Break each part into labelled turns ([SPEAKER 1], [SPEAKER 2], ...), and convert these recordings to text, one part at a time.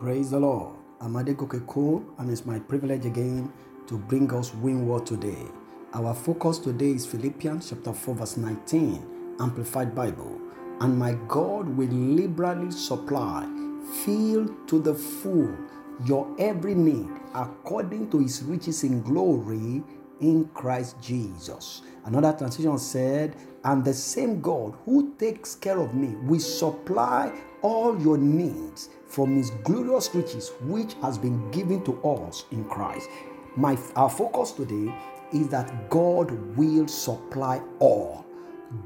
[SPEAKER 1] Praise the Lord. I'm Adegoke Cole, and it's my privilege again to bring us Win Word today. Our focus today is Philippians chapter 4, verse 19, Amplified Bible. And my God will liberally supply, fill to the full your every need according to his riches in glory in Christ Jesus. Another translation said, And the same God who takes care of me will supply all your needs from his glorious riches, which has been given to us in Christ. My our focus today is that God will supply all.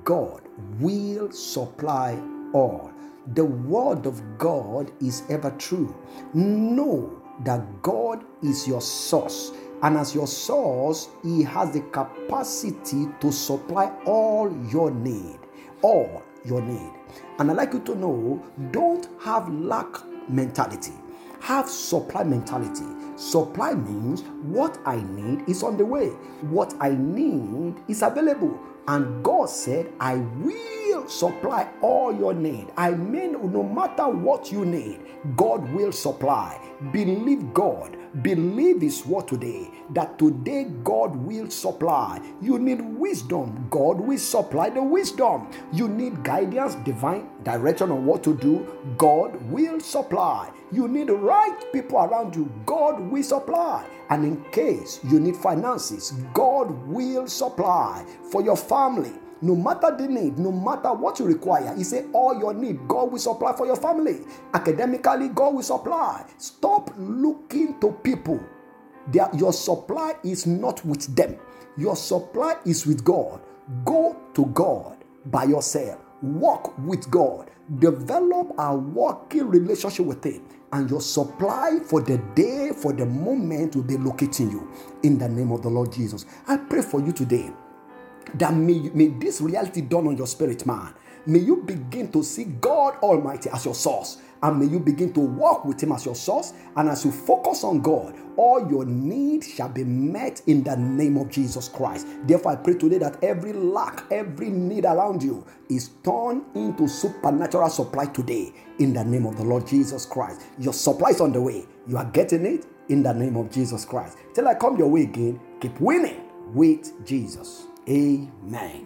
[SPEAKER 1] God will supply all. The word of God is ever true. Know that God is your source. And as your source, He has the capacity to supply all your need. All your need. And I'd like you to know don't have lack mentality, have supply mentality. Supply means what I need is on the way, what I need is available. And God said, I will supply all your need. I mean, no matter what you need, God will supply. Believe God. Believe His word today that today God will supply. You need wisdom. God will supply the wisdom. You need guidance, divine direction on what to do. God will supply. You need right people around you. God will supply. And in case you need finances, God will supply for your family. No matter the need, no matter what you require, He said, All your need, God will supply for your family. Academically, God will supply. Stop looking to people. Their, your supply is not with them, your supply is with God. Go to God by yourself, walk with God, develop a working relationship with Him and your supply for the day, for the moment will be locating you in the name of the Lord Jesus. I pray for you today that may, may this reality dawn on your spirit, man. May you begin to see God Almighty as your source. And may you begin to walk with Him as your source. And as you focus on God, all your needs shall be met in the name of Jesus Christ. Therefore, I pray today that every lack, every need around you is turned into supernatural supply today in the name of the Lord Jesus Christ. Your supply is on the way. You are getting it in the name of Jesus Christ. Till I come your way again, keep winning with Jesus. Amen.